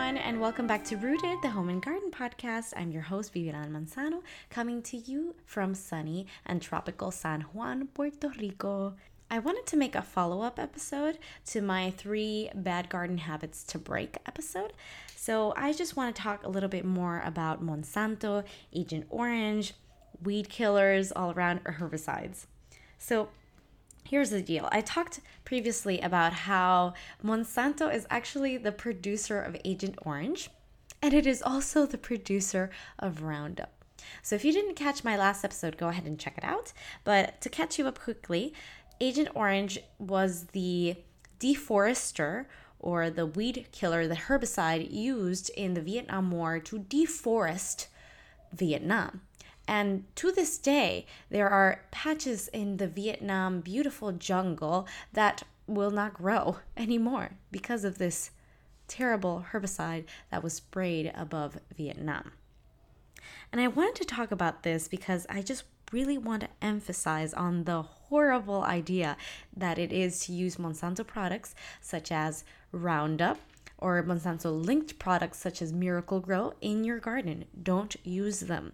everyone, and welcome back to Rooted, the Home and Garden podcast. I'm your host, Viviana Manzano, coming to you from sunny and tropical San Juan, Puerto Rico. I wanted to make a follow up episode to my three bad garden habits to break episode. So I just want to talk a little bit more about Monsanto, Agent Orange, weed killers, all around herbicides. So here's the deal I talked previously about how Monsanto is actually the producer of Agent Orange, and it is also the producer of Roundup. So if you didn't catch my last episode, go ahead and check it out. But to catch you up quickly, Agent Orange was the deforester or the weed killer, the herbicide used in the Vietnam War to deforest Vietnam. And to this day, there are patches in the Vietnam beautiful jungle that will not grow anymore because of this terrible herbicide that was sprayed above Vietnam. And I wanted to talk about this because I just really want to emphasize on the horrible idea that it is to use Monsanto products such as Roundup or Monsanto linked products such as Miracle-Gro in your garden. Don't use them.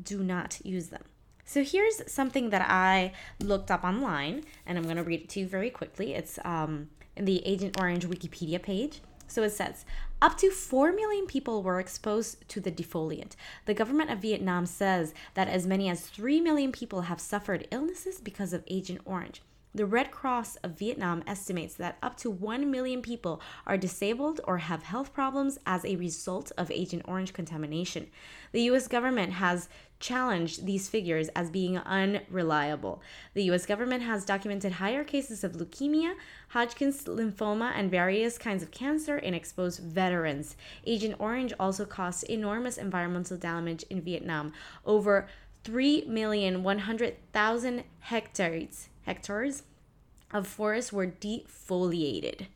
Do not use them. So here's something that I looked up online, and I'm going to read it to you very quickly. It's um, in the Agent Orange Wikipedia page. So it says up to 4 million people were exposed to the defoliant. The government of Vietnam says that as many as 3 million people have suffered illnesses because of Agent Orange. The Red Cross of Vietnam estimates that up to 1 million people are disabled or have health problems as a result of Agent Orange contamination. The US government has challenged these figures as being unreliable. The US government has documented higher cases of leukemia, Hodgkin's lymphoma, and various kinds of cancer in exposed veterans. Agent Orange also caused enormous environmental damage in Vietnam. Over 3,100,000 hectares hectares of forest were defoliated.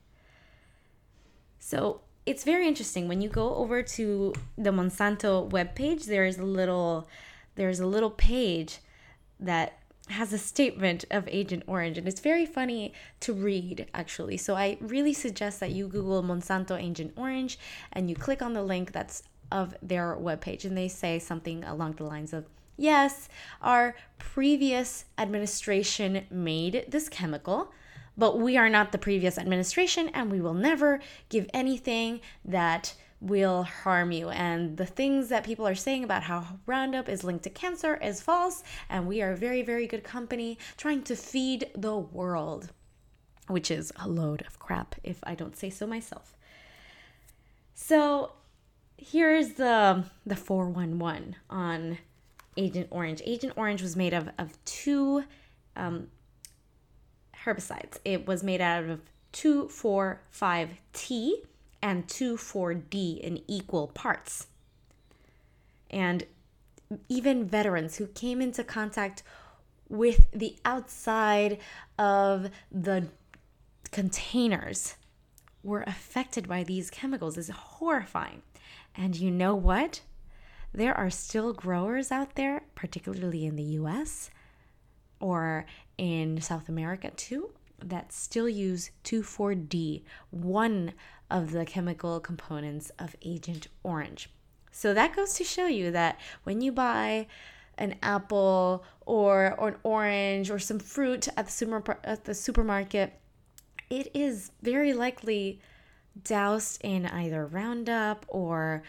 So it's very interesting when you go over to the Monsanto webpage. There is a little there's a little page that has a statement of Agent Orange, and it's very funny to read actually. So I really suggest that you Google Monsanto Agent Orange and you click on the link that's of their webpage, and they say something along the lines of Yes, our previous administration made this chemical, but we are not the previous administration and we will never give anything that will harm you. And the things that people are saying about how Roundup is linked to cancer is false, and we are a very, very good company trying to feed the world, which is a load of crap, if I don't say so myself. So here's the the 411 on Agent Orange. Agent Orange was made of, of two um, herbicides. It was made out of 2,4,5-T and 2,4-D in equal parts. And even veterans who came into contact with the outside of the containers were affected by these chemicals. is horrifying. And you know what? There are still growers out there, particularly in the US or in South America too, that still use 2,4-D, one of the chemical components of Agent Orange. So that goes to show you that when you buy an apple or, or an orange or some fruit at the, super, at the supermarket, it is very likely doused in either Roundup or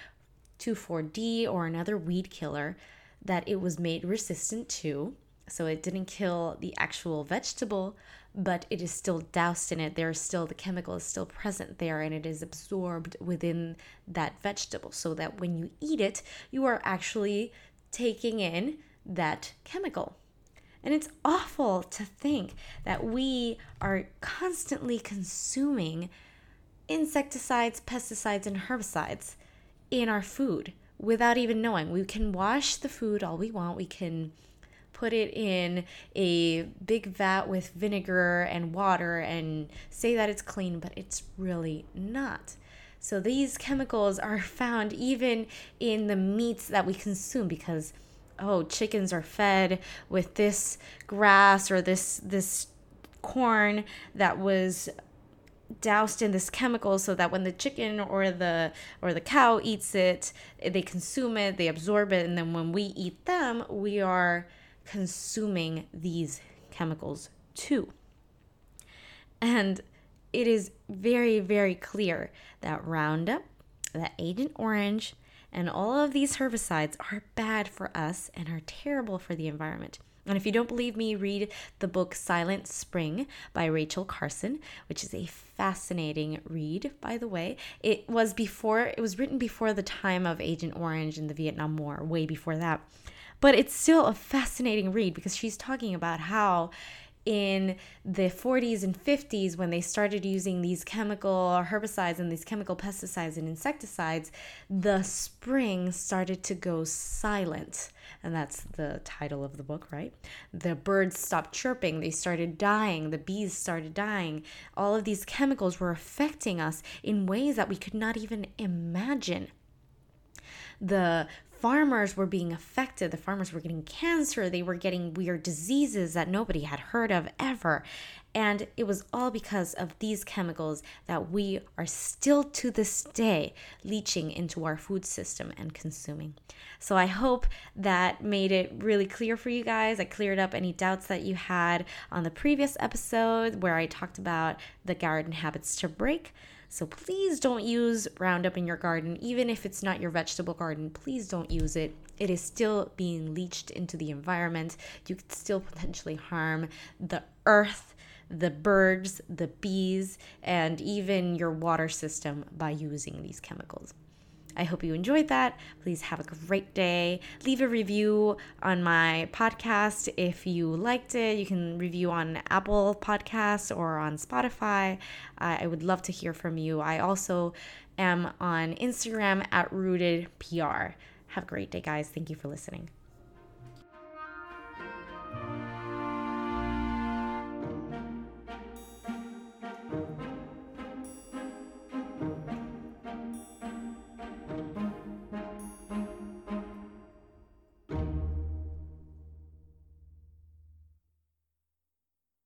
2,4-D or another weed killer that it was made resistant to. So it didn't kill the actual vegetable, but it is still doused in it. There is still the chemical is still present there and it is absorbed within that vegetable so that when you eat it, you are actually taking in that chemical. And it's awful to think that we are constantly consuming insecticides, pesticides, and herbicides in our food without even knowing. We can wash the food all we want. We can put it in a big vat with vinegar and water and say that it's clean, but it's really not. So these chemicals are found even in the meats that we consume because oh, chickens are fed with this grass or this this corn that was doused in this chemical so that when the chicken or the or the cow eats it they consume it they absorb it and then when we eat them we are consuming these chemicals too. And it is very very clear that roundup that agent orange and all of these herbicides are bad for us and are terrible for the environment and if you don't believe me, read the book Silent Spring by Rachel Carson, which is a fascinating read, by the way. It was before, it was written before the time of Agent Orange and the Vietnam War, way before that. But it's still a fascinating read because she's talking about how in the 40s and 50s when they started using these chemical herbicides and these chemical pesticides and insecticides, the spring started to go silent. And that's the title of the book, right? The birds stopped chirping, they started dying, the bees started dying. All of these chemicals were affecting us in ways that we could not even imagine the farmers were being affected. The farmers were getting cancer. They were getting weird diseases that nobody had heard of ever. And it was all because of these chemicals that we are still to this day leaching into our food system and consuming. So I hope that made it really clear for you guys. I cleared up any doubts that you had on the previous episode where I talked about the garden habits to break. So please don't use Roundup in your garden, even if it's not your vegetable garden. Please don't use it. It is still being leached into the environment. You could still potentially harm the earth, the birds, the bees, and even your water system by using these chemicals. I hope you enjoyed that. Please have a great day. Leave a review on my podcast if you liked it. You can review on Apple Podcasts or on Spotify. I would love to hear from you. I also am on Instagram at Rooted PR. Have a great day, guys. Thank you for listening.